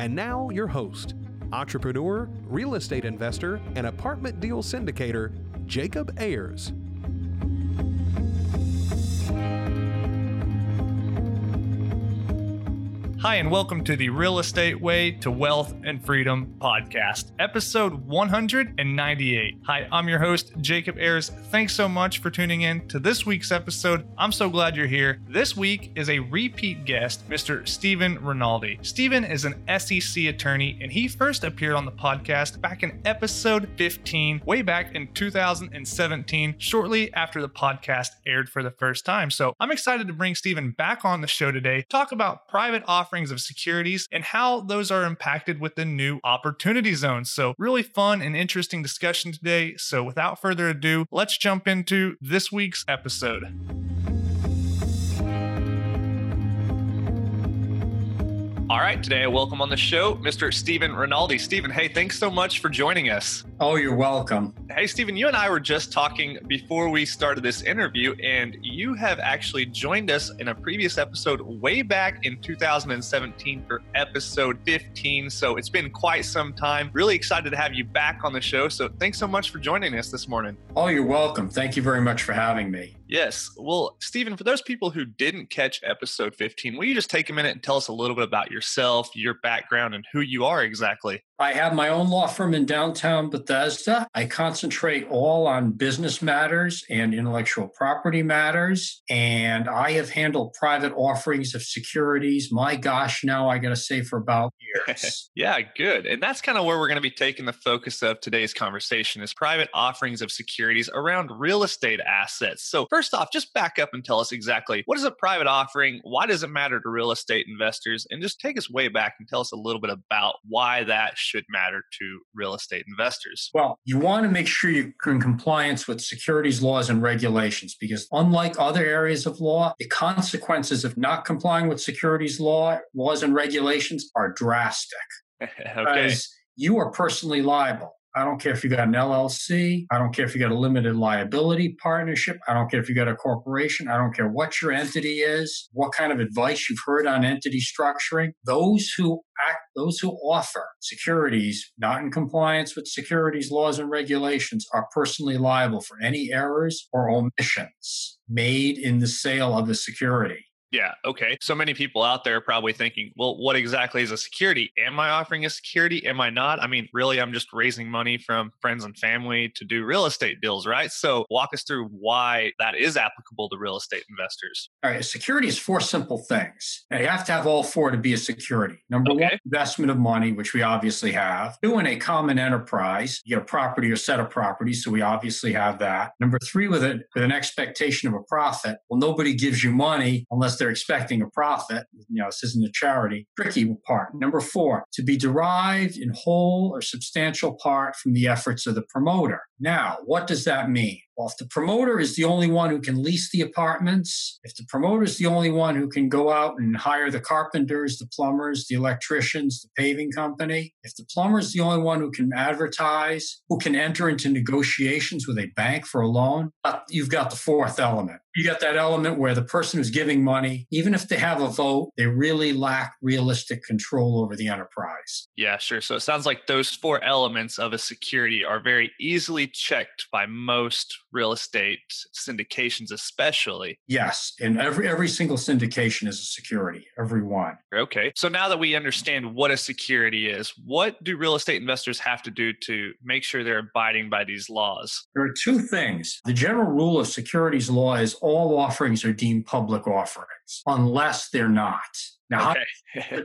And now, your host, entrepreneur, real estate investor, and apartment deal syndicator, Jacob Ayers. Hi, and welcome to the Real Estate Way to Wealth and Freedom podcast, episode 198. Hi, I'm your host, Jacob Ayers. Thanks so much for tuning in to this week's episode. I'm so glad you're here. This week is a repeat guest, Mr. Steven Rinaldi. Steven is an SEC attorney, and he first appeared on the podcast back in episode 15, way back in 2017, shortly after the podcast aired for the first time. So I'm excited to bring Steven back on the show today, talk about private offerings offerings of securities and how those are impacted with the new opportunity zones. So, really fun and interesting discussion today. So, without further ado, let's jump into this week's episode. All right, today I welcome on the show Mr. Steven Rinaldi. Steven, hey, thanks so much for joining us. Oh, you're welcome. Hey, Steven, you and I were just talking before we started this interview, and you have actually joined us in a previous episode way back in 2017 for episode 15. So it's been quite some time. Really excited to have you back on the show. So thanks so much for joining us this morning. Oh, you're welcome. Thank you very much for having me. Yes. Well, Steven, for those people who didn't catch episode 15, will you just take a minute and tell us a little bit about yourself, your background, and who you are exactly? I have my own law firm in downtown Bethesda. I concentrate all on business matters and intellectual property matters. And I have handled private offerings of securities. My gosh, now I got to say for about years. yeah, good. And that's kind of where we're going to be taking the focus of today's conversation is private offerings of securities around real estate assets. So first off, just back up and tell us exactly what is a private offering? Why does it matter to real estate investors? And just take us way back and tell us a little bit about why that should matter to real estate investors? Well, you want to make sure you're in compliance with securities laws and regulations because, unlike other areas of law, the consequences of not complying with securities law, laws, and regulations are drastic. okay. Because you are personally liable. I don't care if you got an LLC. I don't care if you got a limited liability partnership. I don't care if you got a corporation. I don't care what your entity is, what kind of advice you've heard on entity structuring. Those who those who offer securities not in compliance with securities laws and regulations are personally liable for any errors or omissions made in the sale of the security. Yeah. Okay. So many people out there are probably thinking, well, what exactly is a security? Am I offering a security? Am I not? I mean, really, I'm just raising money from friends and family to do real estate deals, right? So walk us through why that is applicable to real estate investors. All right. A security is four simple things. Now, you have to have all four to be a security. Number okay. one, investment of money, which we obviously have. Two, in a common enterprise, you get a property or set of properties. So we obviously have that. Number three, with, a, with an expectation of a profit. Well, nobody gives you money unless they're expecting a profit. You know, this isn't a charity. Tricky part. Number four, to be derived in whole or substantial part from the efforts of the promoter. Now, what does that mean? Well, if the promoter is the only one who can lease the apartments, if the promoter is the only one who can go out and hire the carpenters, the plumbers, the electricians, the paving company, if the plumber is the only one who can advertise, who can enter into negotiations with a bank for a loan, uh, you've got the fourth element. You got that element where the person who's giving money, even if they have a vote, they really lack realistic control over the enterprise. Yeah, sure. So it sounds like those four elements of a security are very easily checked by most real estate syndications, especially. Yes, and every every single syndication is a security, every one. Okay, so now that we understand what a security is, what do real estate investors have to do to make sure they're abiding by these laws? There are two things. The general rule of securities law is all offerings are deemed public offerings unless they're not. Now, okay.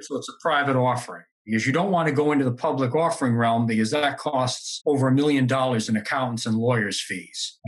so it's a private offering because you don't want to go into the public offering realm because that costs over a million dollars in accountants and lawyers' fees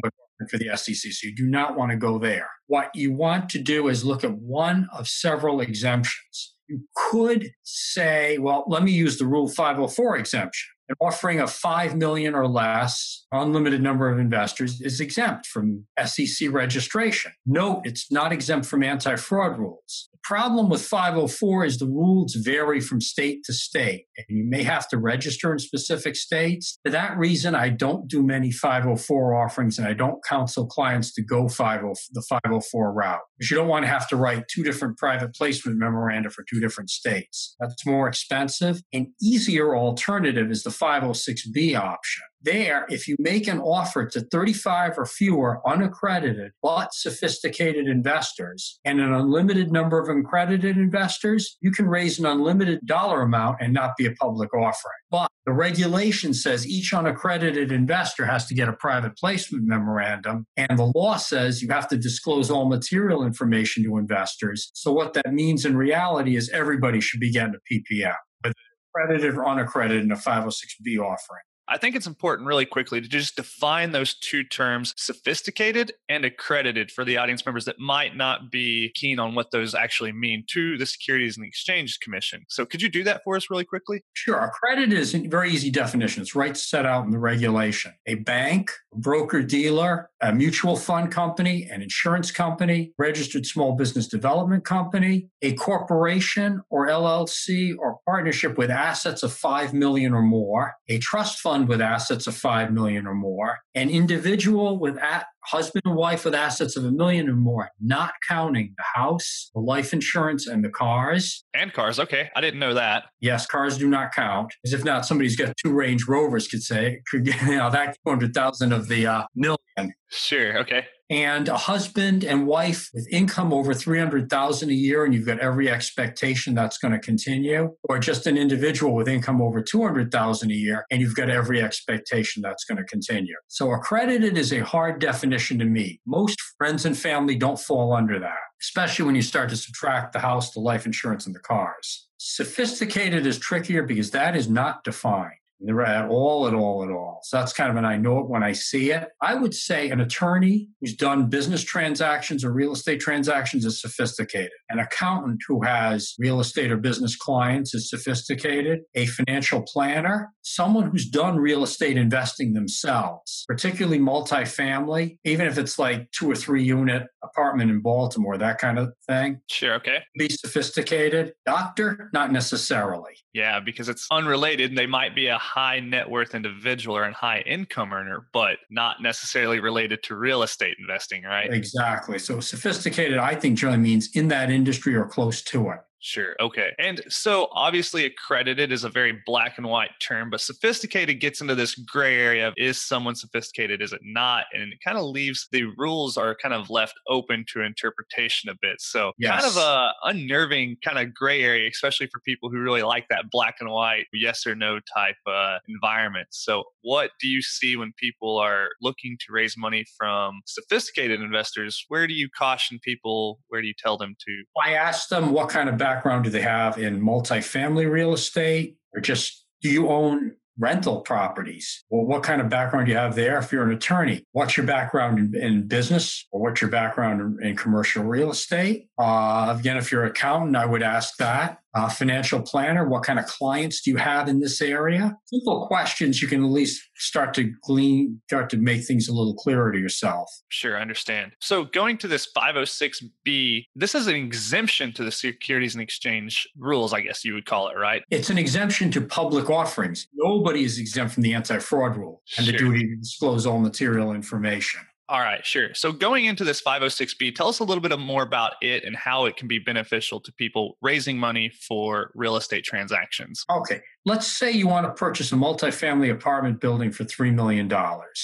for the SEC. So you do not want to go there. What you want to do is look at one of several exemptions. You could say, well, let me use the Rule 504 exemption. An offering of 5 million or less, unlimited number of investors is exempt from SEC registration. Note, it's not exempt from anti-fraud rules. The problem with 504 is the rules vary from state to state, and you may have to register in specific states. For that reason, I don't do many 504 offerings, and I don't counsel clients to go 50, the 504 route because you don't want to have to write two different private placement memoranda for two different states. That's more expensive. An easier alternative is the 506B option. There, if you make an offer to 35 or fewer unaccredited but sophisticated investors and an unlimited number of accredited investors, you can raise an unlimited dollar amount and not be a public offering. But the regulation says each unaccredited investor has to get a private placement memorandum, and the law says you have to disclose all material information to investors. So, what that means in reality is everybody should be getting a PPM, whether accredited or unaccredited in a 506B offering. I think it's important really quickly to just define those two terms sophisticated and accredited for the audience members that might not be keen on what those actually mean to the Securities and Exchange Commission. So could you do that for us really quickly? Sure. Accredited is a very easy definition. It's right set out in the regulation. A bank, broker dealer, a mutual fund company, an insurance company, registered small business development company, a corporation or LLC or partnership with assets of 5 million or more, a trust fund fund with assets of 5 million or more, an individual with a husband and wife with assets of a million or more, not counting the house, the life insurance, and the cars. And cars, okay. I didn't know that. Yes, cars do not count. As if not, somebody's got two Range Rovers could say, could get, you know, that 200,000 of the uh, million. Sure, okay and a husband and wife with income over 300,000 a year and you've got every expectation that's going to continue or just an individual with income over 200,000 a year and you've got every expectation that's going to continue. So accredited is a hard definition to meet. Most friends and family don't fall under that, especially when you start to subtract the house, the life insurance and the cars. Sophisticated is trickier because that is not defined at all, at all, at all. So that's kind of an I know it when I see it. I would say an attorney who's done business transactions or real estate transactions is sophisticated. An accountant who has real estate or business clients is sophisticated. A financial planner, someone who's done real estate investing themselves, particularly multifamily, even if it's like two or three unit apartment in Baltimore, that kind of thing. Sure, okay. Be sophisticated. Doctor, not necessarily. Yeah, because it's unrelated. and They might be a high net worth individual or a high income earner, but not necessarily related to real estate investing, right? Exactly. So sophisticated, I think, generally means in that industry or close to it. Sure. Okay. And so obviously accredited is a very black and white term, but sophisticated gets into this gray area of is someone sophisticated, is it not? And it kind of leaves the rules are kind of left open to interpretation a bit. So yes. kind of a unnerving kind of gray area, especially for people who really like that black and white yes or no type uh, environment. So what do you see when people are looking to raise money from sophisticated investors? Where do you caution people? Where do you tell them to? I ask them what kind of background do they have in multifamily real estate or just do you own rental properties. Well, what kind of background do you have there if you're an attorney? What's your background in, in business or what's your background in, in commercial real estate? Uh, again, if you're an accountant, I would ask that uh, financial planner? What kind of clients do you have in this area? Simple questions you can at least start to glean, start to make things a little clearer to yourself. Sure, I understand. So going to this 506B, this is an exemption to the Securities and Exchange rules, I guess you would call it, right? It's an exemption to public offerings. Nobody is exempt from the anti-fraud rule and sure. the duty to disclose all material information. All right, sure. So going into this 506B, tell us a little bit more about it and how it can be beneficial to people raising money for real estate transactions. Okay. Let's say you want to purchase a multifamily apartment building for $3 million.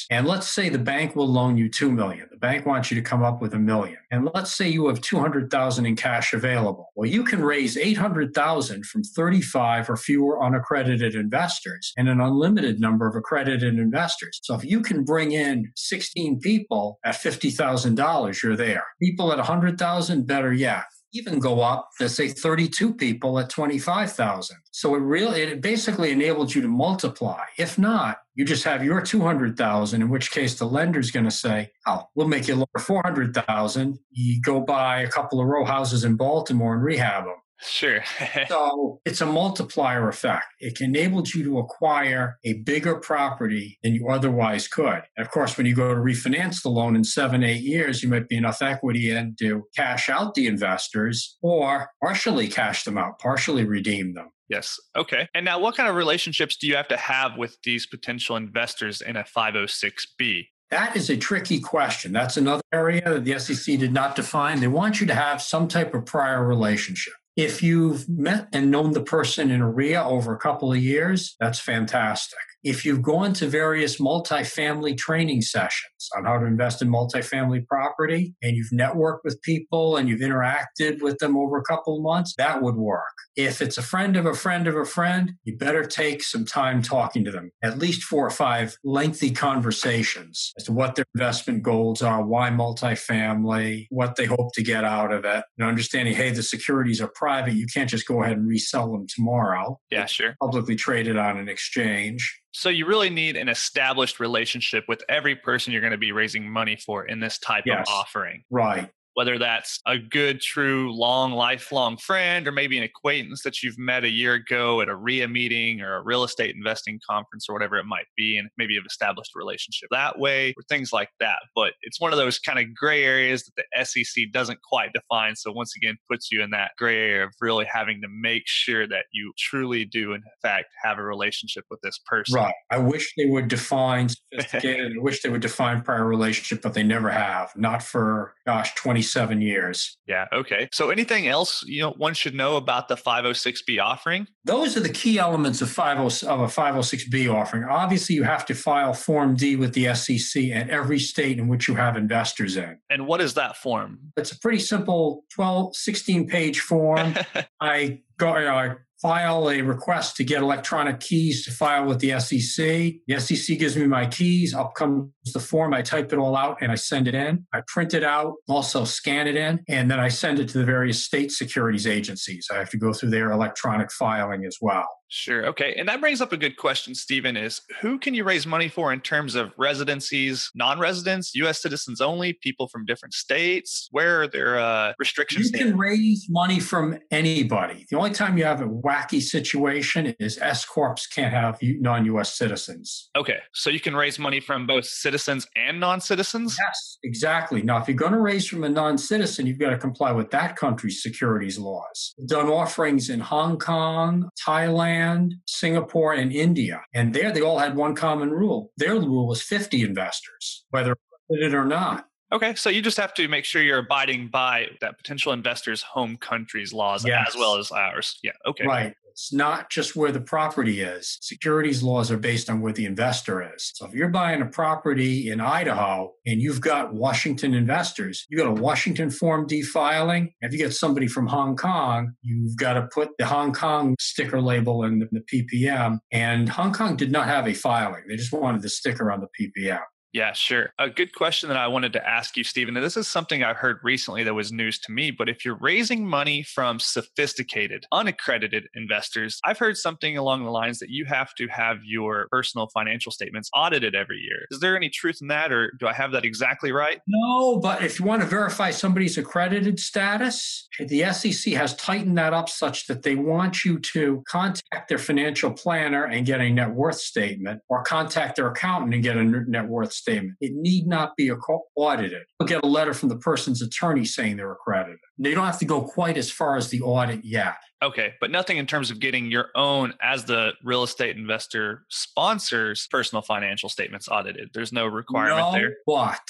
And let's say the bank will loan you 2 million. The bank wants you to come up with a million. And let's say you have 200,000 in cash available. Well, you can raise 800,000 from 35 or fewer unaccredited investors and an unlimited number of accredited investors. So if you can bring in 16 people at $50,000, you're there. People at 100,000, better yet even go up to say 32 people at 25,000. So it really, it basically enabled you to multiply. If not, you just have your 200,000, in which case the lender's going to say, oh, we'll make you lower 400,000. You go buy a couple of row houses in Baltimore and rehab them. Sure. so it's a multiplier effect. It enables you to acquire a bigger property than you otherwise could. And of course, when you go to refinance the loan in seven, eight years, you might be enough equity in to cash out the investors or partially cash them out, partially redeem them. Yes. Okay. And now, what kind of relationships do you have to have with these potential investors in a 506B? That is a tricky question. That's another area that the SEC did not define. They want you to have some type of prior relationship. If you've met and known the person in a REIA over a couple of years, that's fantastic. If you've gone to various multifamily training sessions on how to invest in multifamily property and you've networked with people and you've interacted with them over a couple of months, that would work. If it's a friend of a friend of a friend, you better take some time talking to them, at least four or five lengthy conversations as to what their investment goals are, why multifamily, what they hope to get out of it, and understanding, hey, the securities are private. You can't just go ahead and resell them tomorrow. Yeah, sure. Publicly traded on an exchange. So you really need an established relationship with every person you're going to be raising money for in this type yes. of offering. Right whether that's a good, true, long, lifelong friend, or maybe an acquaintance that you've met a year ago at a REIA meeting or a real estate investing conference or whatever it might be, and maybe you've established a relationship that way or things like that. But it's one of those kind of gray areas that the SEC doesn't quite define. So once again, puts you in that gray area of really having to make sure that you truly do, in fact, have a relationship with this person. Right. I wish they would define sophisticated. I wish they would define prior relationship, but they never have. Not for gosh, twenty seven years. Yeah. Okay. So anything else you know one should know about the 506b offering? Those are the key elements of 50 of a 506b offering. Obviously, you have to file Form D with the SEC at every state in which you have investors in. And what is that form? It's a pretty simple 12, 16 page form. I go, you know, I file a request to get electronic keys to file with the SEC. The SEC gives me my keys. Up comes the form. I type it all out and I send it in. I print it out, also scan it in, and then I send it to the various state securities agencies. I have to go through their electronic filing as well. Sure. Okay. And that brings up a good question, Steven, is who can you raise money for in terms of residencies, non-residents, U.S. citizens only, people from different states? Where are there uh, restrictions? You can raise money from anybody. The only time you have a wacky situation is S corps can't have non-U.S. citizens. Okay. So you can raise money from both citizens and non-citizens? Yes, exactly. Now, if you're going to raise from a non-citizen, you've got to comply with that country's securities laws. We've done offerings in Hong Kong, Thailand, Japan, Singapore, and India. And there they all had one common rule. Their rule was 50 investors, whether it or not. Okay, so you just have to make sure you're abiding by that potential investor's home country's laws yes. as well as ours. Yeah, okay. Right. It's not just where the property is. Securities laws are based on where the investor is. So if you're buying a property in Idaho and you've got Washington investors, you got a Washington Form D filing. If you get somebody from Hong Kong, you've got to put the Hong Kong sticker label in the PPM. And Hong Kong did not have a filing. They just wanted the sticker on the PPM. Yeah, sure. A good question that I wanted to ask you, Steven. And this is something I've heard recently that was news to me. But if you're raising money from sophisticated, unaccredited investors, I've heard something along the lines that you have to have your personal financial statements audited every year. Is there any truth in that, or do I have that exactly right? No, but if you want to verify somebody's accredited status, the SEC has tightened that up such that they want you to contact their financial planner and get a net worth statement, or contact their accountant and get a net worth statement. It need not be audited. You'll get a letter from the person's attorney saying they're accredited. They don't have to go quite as far as the audit yet. Okay, but nothing in terms of getting your own, as the real estate investor sponsors, personal financial statements audited. There's no requirement no, there. But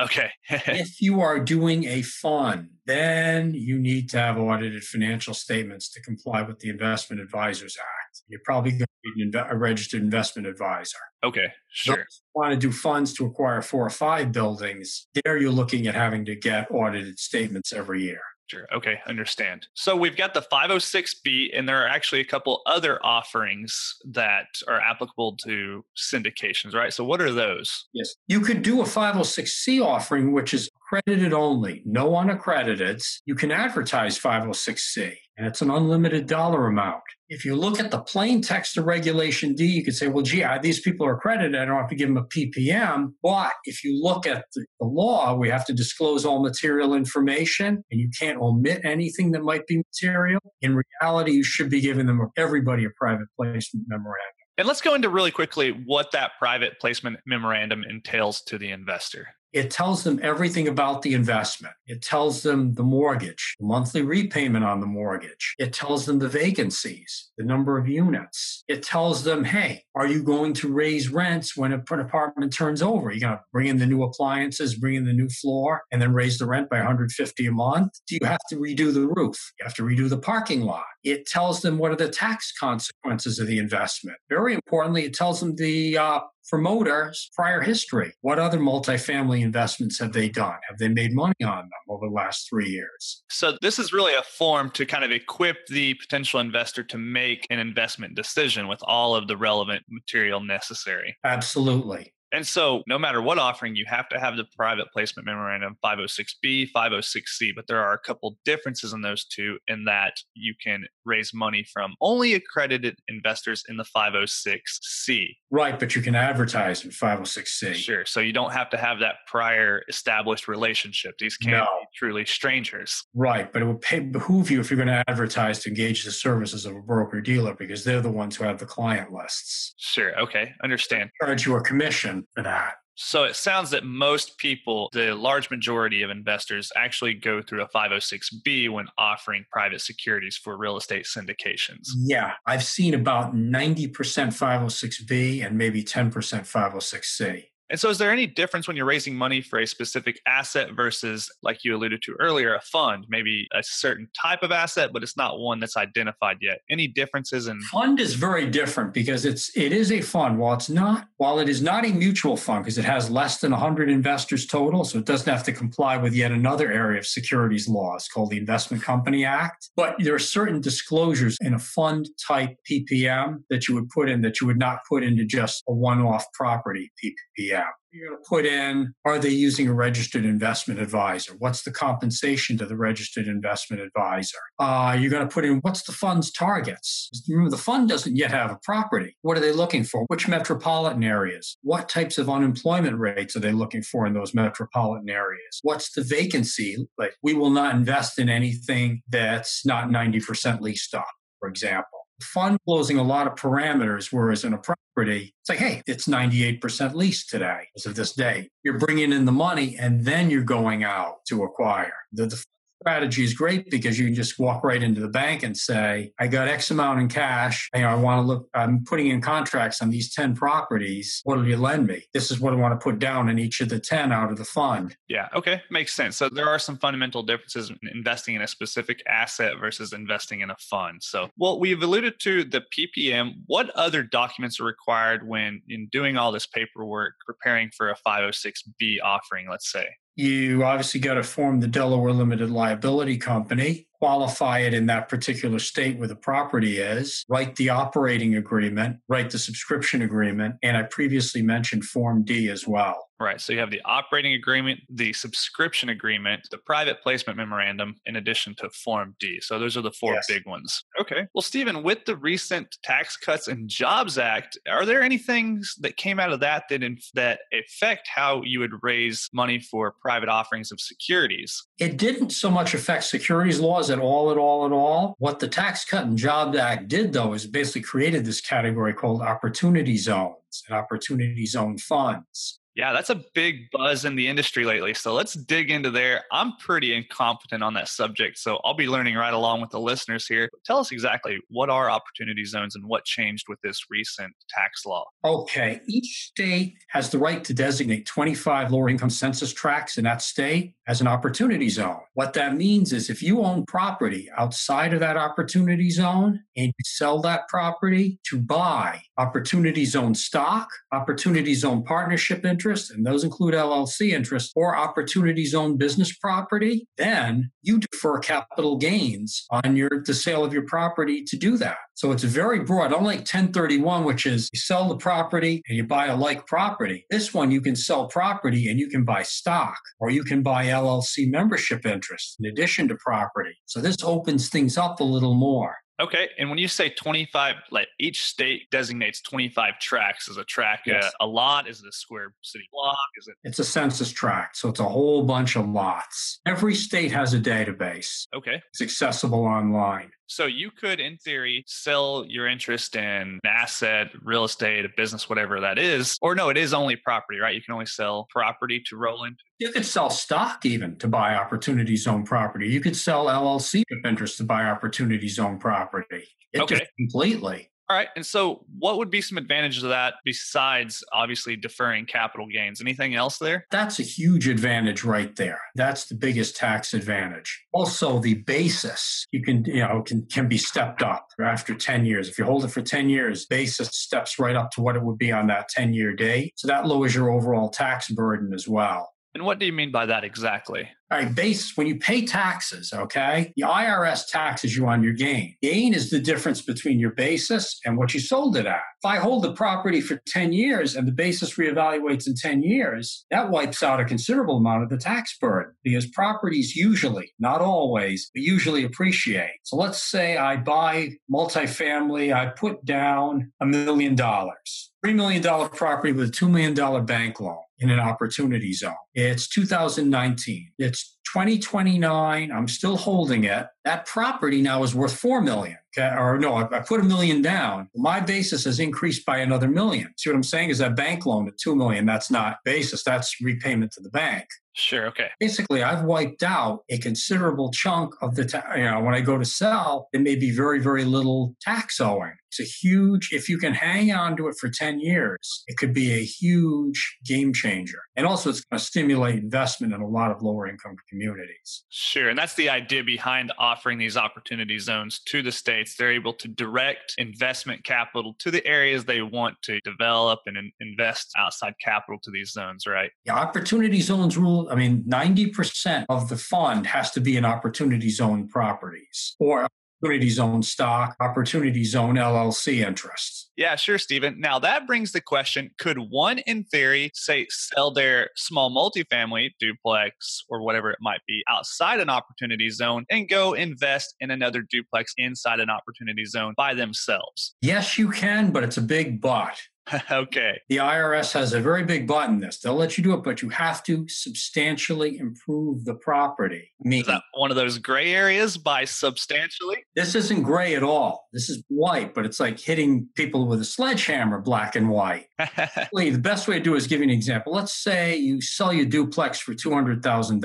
Okay. if you are doing a fund, then you need to have audited financial statements to comply with the Investment Advisors Act. You're probably going to be a registered investment advisor. Okay, sure. Those want to do funds to acquire four or five buildings, there you're looking at having to get audited statements every year. Sure. Okay. Understand. So we've got the 506B, and there are actually a couple other offerings that are applicable to syndications, right? So what are those? Yes. You could do a 506C offering, which is Credited only, no unaccredited. You can advertise 506C and it's an unlimited dollar amount. If you look at the plain text of Regulation D, you could say, well, gee, these people are accredited. I don't have to give them a PPM. But if you look at the, the law, we have to disclose all material information and you can't omit anything that might be material. In reality, you should be giving them everybody a private placement memorandum. And let's go into really quickly what that private placement memorandum entails to the investor. It tells them everything about the investment. It tells them the mortgage, the monthly repayment on the mortgage. It tells them the vacancies, the number of units. It tells them, hey, are you going to raise rents when an apartment turns over? You're going to bring in the new appliances, bring in the new floor, and then raise the rent by 150 a month? Do you have to redo the roof? You have to redo the parking lot. It tells them what are the tax consequences of the investment. Very importantly, it tells them the uh, promoters prior history. What other multifamily investments have they done? Have they made money on them over the last three years? So, this is really a form to kind of equip the potential investor to make an investment decision with all of the relevant material necessary. Absolutely. And so, no matter what offering, you have to have the private placement memorandum 506B, 506C. But there are a couple differences in those two, in that you can raise money from only accredited investors in the 506C. Right, but you can advertise in 506C. Sure. So you don't have to have that prior established relationship. These can't no. be truly strangers. Right, but it would pay, behoove you if you're going to advertise to engage the services of a broker dealer because they're the ones who have the client lists. Sure. Okay. Understand. They charge you a commission for that. So it sounds that most people, the large majority of investors, actually go through a 506B when offering private securities for real estate syndications. Yeah, I've seen about 90% 506B and maybe 10% 506C. And so, is there any difference when you're raising money for a specific asset versus, like you alluded to earlier, a fund, maybe a certain type of asset, but it's not one that's identified yet? Any differences in fund is very different because it's it is a fund. While it's not, while it is not a mutual fund because it has less than 100 investors total, so it doesn't have to comply with yet another area of securities laws called the Investment Company Act. But there are certain disclosures in a fund type PPM that you would put in that you would not put into just a one-off property PPM. You're going to put in are they using a registered investment advisor? What's the compensation to the registered investment advisor? Uh, you're going to put in what's the fund's targets? Remember, the fund doesn't yet have a property. What are they looking for? Which metropolitan areas? What types of unemployment rates are they looking for in those metropolitan areas? What's the vacancy? Like, we will not invest in anything that's not 90% leased up, for example fund closing a lot of parameters, whereas in a property, it's like, hey, it's 98% leased today as of this day. You're bringing in the money and then you're going out to acquire. The, the strategy is great because you can just walk right into the bank and say, I got X amount in cash. I want to look, I'm putting in contracts on these 10 properties. What will you lend me? This is what I want to put down in each of the 10 out of the fund. Yeah. Okay. Makes sense. So there are some fundamental differences in investing in a specific asset versus investing in a fund. So, well, we've alluded to the PPM. What other documents are required when in doing all this paperwork, preparing for a 506B offering, let's say? You obviously got to form the Delaware Limited Liability Company qualify it in that particular state where the property is, write the operating agreement, write the subscription agreement, and I previously mentioned Form D as well. Right. So you have the operating agreement, the subscription agreement, the private placement memorandum, in addition to Form D. So those are the four yes. big ones. Okay. Well, Steven, with the recent Tax Cuts and Jobs Act, are there any things that came out of that that in, that affect how you would raise money for private offerings of securities? It didn't so much affect securities laws at all, at all, at all. What the Tax Cut and Job Act did, though, is basically created this category called opportunity zones and opportunity zone funds. Yeah, that's a big buzz in the industry lately. So let's dig into there. I'm pretty incompetent on that subject, so I'll be learning right along with the listeners here. Tell us exactly what are opportunity zones and what changed with this recent tax law. Okay, each state has the right to designate 25 lower income census tracts in that state as an opportunity zone. What that means is if you own property outside of that opportunity zone and you sell that property to buy opportunity zone stock, opportunity zone partnership interest, and those include LLC interest or opportunity zone business property, then you defer capital gains on your the sale of your property to do that. So it's very broad. Unlike 1031, which is you sell the property and you buy a like property. This one you can sell property and you can buy stock or you can buy LLC membership interest in addition to property. So this opens things up a little more. Okay. And when you say 25, like each state designates 25 tracks as a track, uh, yes. a, a, lot? Is it a square city block? Is it? It's a census tract. So it's a whole bunch of lots. Every state has a database. Okay. It's accessible online. So you could, in theory, sell your interest in an asset, real estate, a business, whatever that is. Or no, it is only property, right? You can only sell property to roll into. You could sell stock even to buy opportunity zone property. You could sell LLC interest to buy opportunity zone property. It okay. completely. All right. And so, what would be some advantages of that besides obviously deferring capital gains? Anything else there? That's a huge advantage right there. That's the biggest tax advantage. Also, the basis you can, you know, can, can be stepped up after 10 years. If you hold it for 10 years, basis steps right up to what it would be on that 10 year day. So that lowers your overall tax burden as well. And what do you mean by that exactly? All right, base when you pay taxes, okay, the IRS taxes you on your gain. Gain is the difference between your basis and what you sold it at. If I hold the property for 10 years and the basis reevaluates in 10 years, that wipes out a considerable amount of the tax burden because properties usually, not always, but usually appreciate. So let's say I buy multifamily, I put down a million dollars. $3 million property with a $2 million bank loan in an opportunity zone. It's 2019. It's 2029. I'm still holding it. That property now is worth 4 million. Okay? Or no, I, I put a million down. My basis has increased by another million. See what I'm saying? Is that bank loan at 2 million? That's not basis. That's repayment to the bank. Sure. Okay. Basically, I've wiped out a considerable chunk of the, ta- you know, when I go to sell, it may be very, very little tax owing. It's a huge, if you can hang on to it for 10 years, it could be a huge game changer. And also, it's going to stimulate investment in a lot of lower income communities. Sure. And that's the idea behind offering these opportunity zones to the states. They're able to direct investment capital to the areas they want to develop and invest outside capital to these zones, right? Yeah, opportunity zones rule I mean, 90% of the fund has to be in opportunity zone properties or opportunity zone stock, opportunity zone LLC interests. Yeah, sure, Steven. Now that brings the question could one, in theory, say sell their small multifamily duplex or whatever it might be outside an opportunity zone and go invest in another duplex inside an opportunity zone by themselves? Yes, you can, but it's a big but. okay. The IRS has a very big button this. They'll let you do it, but you have to substantially improve the property. I mean, is that one of those gray areas by substantially? This isn't gray at all. This is white, but it's like hitting people with a sledgehammer, black and white. the best way to do it is give you an example. Let's say you sell your duplex for $200,000.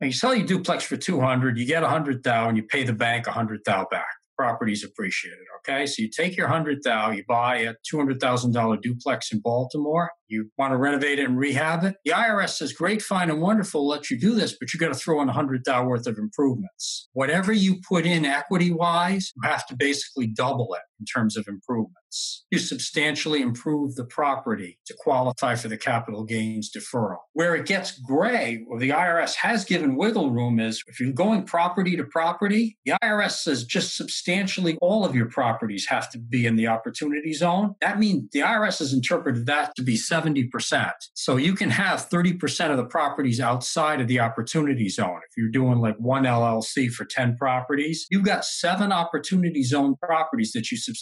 And you sell your duplex for 200, you get 100,000, you pay the bank 100,000 back properties appreciated. Okay. So you take your hundred thou, you buy a $200,000 duplex in Baltimore. You want to renovate it and rehab it. The IRS says, great, fine, and wonderful, let you do this, but you got to throw in a hundred thou worth of improvements. Whatever you put in equity wise, you have to basically double it in terms of improvements. You substantially improve the property to qualify for the capital gains deferral. Where it gets gray, or the IRS has given wiggle room, is if you're going property to property, the IRS says just substantially all of your properties have to be in the opportunity zone. That means the IRS has interpreted that to be 70%. So you can have 30% of the properties outside of the opportunity zone. If you're doing like one LLC for 10 properties, you've got seven opportunity zone properties that you substantially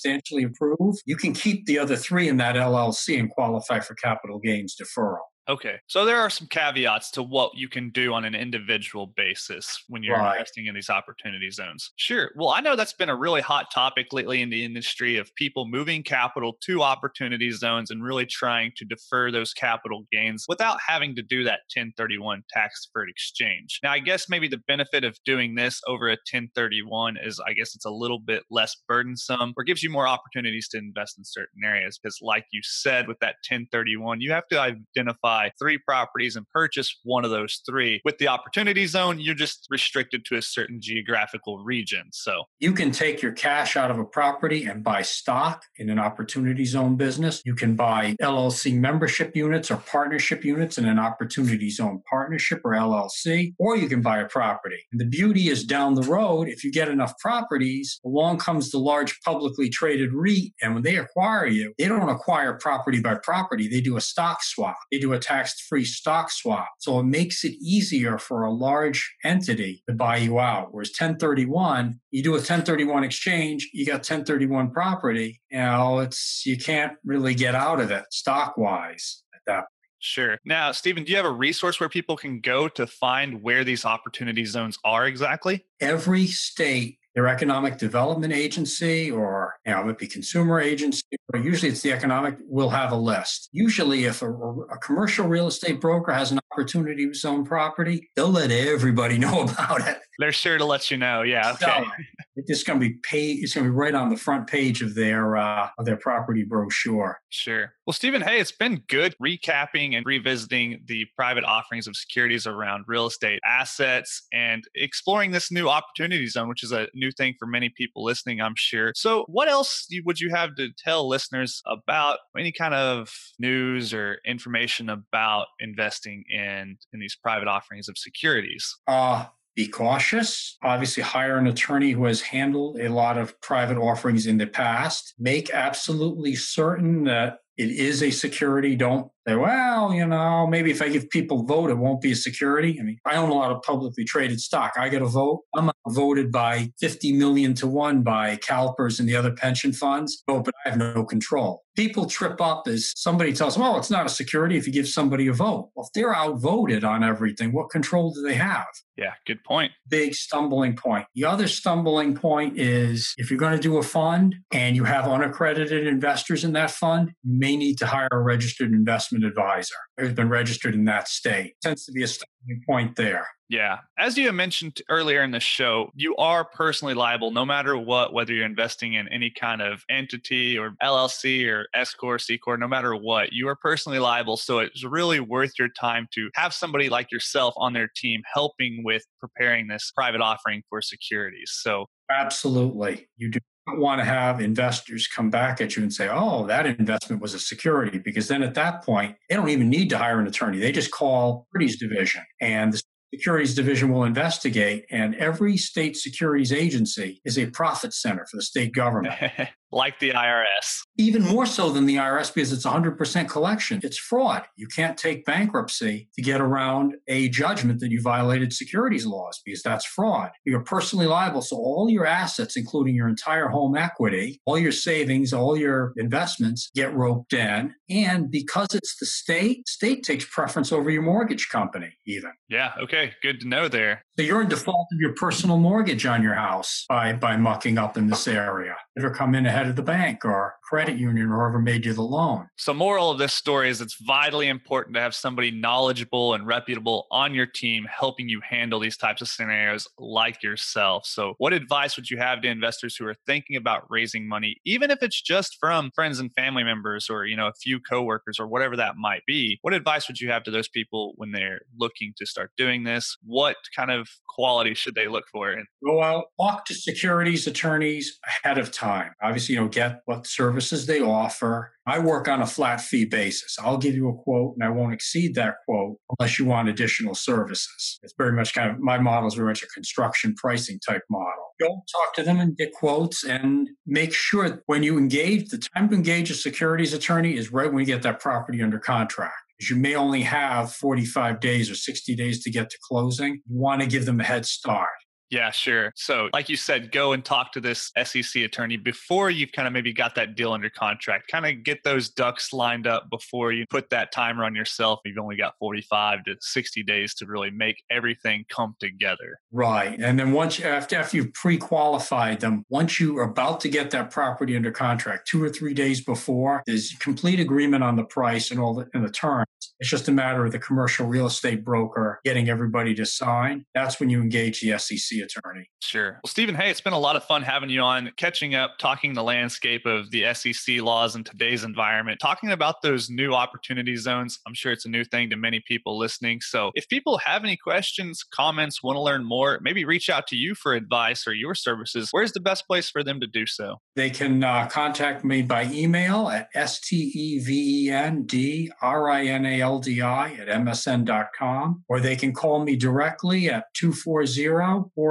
improve. You can keep the other three in that LLC and qualify for capital gains deferral. Okay. So there are some caveats to what you can do on an individual basis when you're right. investing in these opportunity zones. Sure. Well, I know that's been a really hot topic lately in the industry of people moving capital to opportunity zones and really trying to defer those capital gains without having to do that 1031 tax deferred exchange. Now, I guess maybe the benefit of doing this over a 1031 is I guess it's a little bit less burdensome or gives you more opportunities to invest in certain areas because like you said with that 1031, you have to identify buy three properties and purchase one of those three. With the opportunity zone, you're just restricted to a certain geographical region. So you can take your cash out of a property and buy stock in an opportunity zone business. You can buy LLC membership units or partnership units in an opportunity zone partnership or LLC, or you can buy a property. And the beauty is down the road, if you get enough properties, along comes the large publicly traded REIT. And when they acquire you, they don't acquire property by property. They do a stock swap. They do a tax free stock swap. So it makes it easier for a large entity to buy you out. Whereas 1031, you do a 1031 exchange, you got 1031 property. You know, it's, you can't really get out of it stock wise at that point. Sure. Now, Steven, do you have a resource where people can go to find where these opportunity zones are exactly? Every state their economic development agency or you know, it might be consumer agency, but usually it's the economic will have a list. Usually if a, a, commercial real estate broker has an opportunity zone property, they'll let everybody know about it. They're sure to let you know. Yeah. Okay. So it's going to be paid. It's going to be right on the front page of their uh, of their property brochure. Sure. Well, Steven, hey, it's been good recapping and revisiting the private offerings of securities around real estate assets and exploring this new opportunity zone, which is a new thing for many people listening, I'm sure. So, what else would you have to tell listeners about any kind of news or information about investing in in these private offerings of securities? Uh, be cautious. Obviously, hire an attorney who has handled a lot of private offerings in the past. Make absolutely certain that it is a security. Don't say, well, you know, maybe if I give people vote, it won't be a security. I mean, I own a lot of publicly traded stock. I get a vote. I'm voted by 50 million to one by CalPERS and the other pension funds. Oh, but I have no control. People trip up as somebody tells them, oh, it's not a security if you give somebody a vote. Well, if they're outvoted on everything, what control do they have? Yeah, good point. Big stumbling point. The other stumbling point is if you're going to do a fund and you have unaccredited investors in that fund, you may need to hire a registered investment investment advisor who's been registered in that state. Tends to be a starting point there. Yeah. As you mentioned earlier in the show, you are personally liable no matter what, whether you're investing in any kind of entity or LLC or S Corp, C Corp, no matter what, you are personally liable. So it's really worth your time to have somebody like yourself on their team helping with preparing this private offering for securities. So Absolutely. You do want to have investors come back at you and say, oh, that investment was a security, because then at that point, they don't even need to hire an attorney. They just call securities division and the securities division will investigate. And every state securities agency is a profit center for the state government. like the IRS. Even more so than the IRS because it's 100% collection. It's fraud. You can't take bankruptcy to get around a judgment that you violated securities laws because that's fraud. You're personally liable. So all your assets, including your entire home equity, all your savings, all your investments get roped in. And because it's the state, state takes preference over your mortgage company even. Yeah. Okay. Good to know there. So you're in default of your personal mortgage on your house by, by mucking up in this area. Ever come in ahead of the bank or credit union or whoever made you the loan. So, moral of this story is it's vitally important to have somebody knowledgeable and reputable on your team helping you handle these types of scenarios like yourself. So, what advice would you have to investors who are thinking about raising money, even if it's just from friends and family members or you know a few coworkers or whatever that might be? What advice would you have to those people when they're looking to start doing this? What kind of quality should they look for? Well, talk to securities attorneys ahead of time. Obviously, you know, get what services they offer. I work on a flat fee basis. I'll give you a quote and I won't exceed that quote unless you want additional services. It's very much kind of my model is very much a construction pricing type model. Go talk to them and get quotes and make sure when you engage, the time to engage a securities attorney is right when you get that property under contract you may only have 45 days or 60 days to get to closing. You want to give them a head start. Yeah, sure. So, like you said, go and talk to this SEC attorney before you've kind of maybe got that deal under contract. Kind of get those ducks lined up before you put that timer on yourself. You've only got 45 to 60 days to really make everything come together. Right. And then once after, after you've pre qualified them, once you are about to get that property under contract, two or three days before, there's complete agreement on the price and all the, and the terms. It's just a matter of the commercial real estate broker getting everybody to sign. That's when you engage the SEC attorney. Sure. Well, Steven, hey, it's been a lot of fun having you on, catching up, talking the landscape of the SEC laws in today's environment, talking about those new opportunity zones. I'm sure it's a new thing to many people listening. So if people have any questions, comments, want to learn more, maybe reach out to you for advice or your services, where's the best place for them to do so? They can uh, contact me by email at S-T-E-V-E-N-D-R-I-N-A-L-D-I at msn.com, or they can call me directly at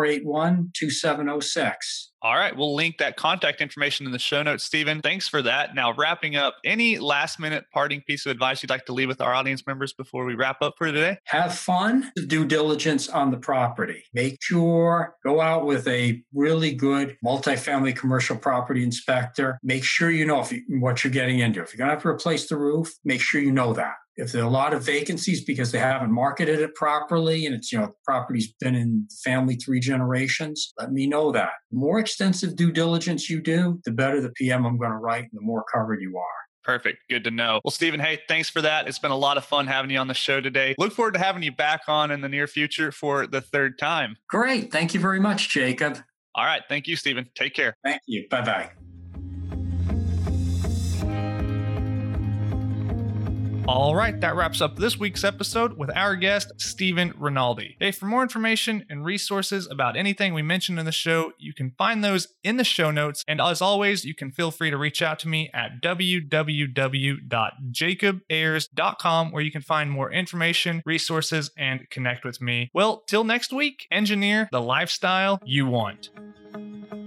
240-481-2706. All right. We'll link that contact information in the show notes, Steven. Thanks for that. Now, wrapping up, any last minute parting piece of advice you'd like to leave with our audience members before we wrap up for today? Have fun, due diligence on the property. Make sure, go out with a really good multifamily commercial property inspector. Make sure you know you, what you're getting into. If you're going to have to replace the roof, make sure you know that if there are a lot of vacancies because they haven't marketed it properly and it's you know the property's been in family three generations let me know that the more extensive due diligence you do the better the pm i'm going to write and the more covered you are Perfect. Good to know. Well, Steven, hey, thanks for that. It's been a lot of fun having you on the show today. Look forward to having you back on in the near future for the third time. Great. Thank you very much, Jacob. All right. Thank you, Steven. Take care. Thank you. Bye bye. All right, that wraps up this week's episode with our guest, Steven Rinaldi. Hey, for more information and resources about anything we mentioned in the show, you can find those in the show notes. And as always, you can feel free to reach out to me at www.jacobayers.com, where you can find more information, resources, and connect with me. Well, till next week, engineer the lifestyle you want.